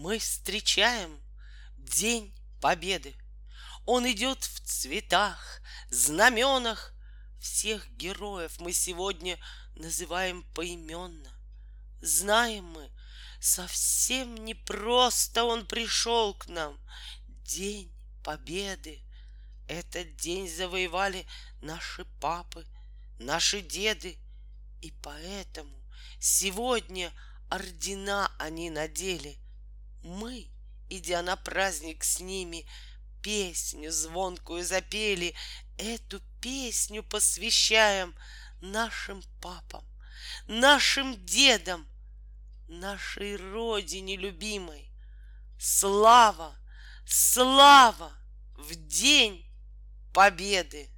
мы встречаем День Победы. Он идет в цветах, знаменах. Всех героев мы сегодня называем поименно. Знаем мы, совсем не просто он пришел к нам. День Победы. Этот день завоевали наши папы, наши деды. И поэтому сегодня ордена они надели. Мы, идя на праздник с ними, песню звонкую запели. Эту песню посвящаем нашим папам, нашим дедам, нашей родине любимой. Слава, слава в день победы!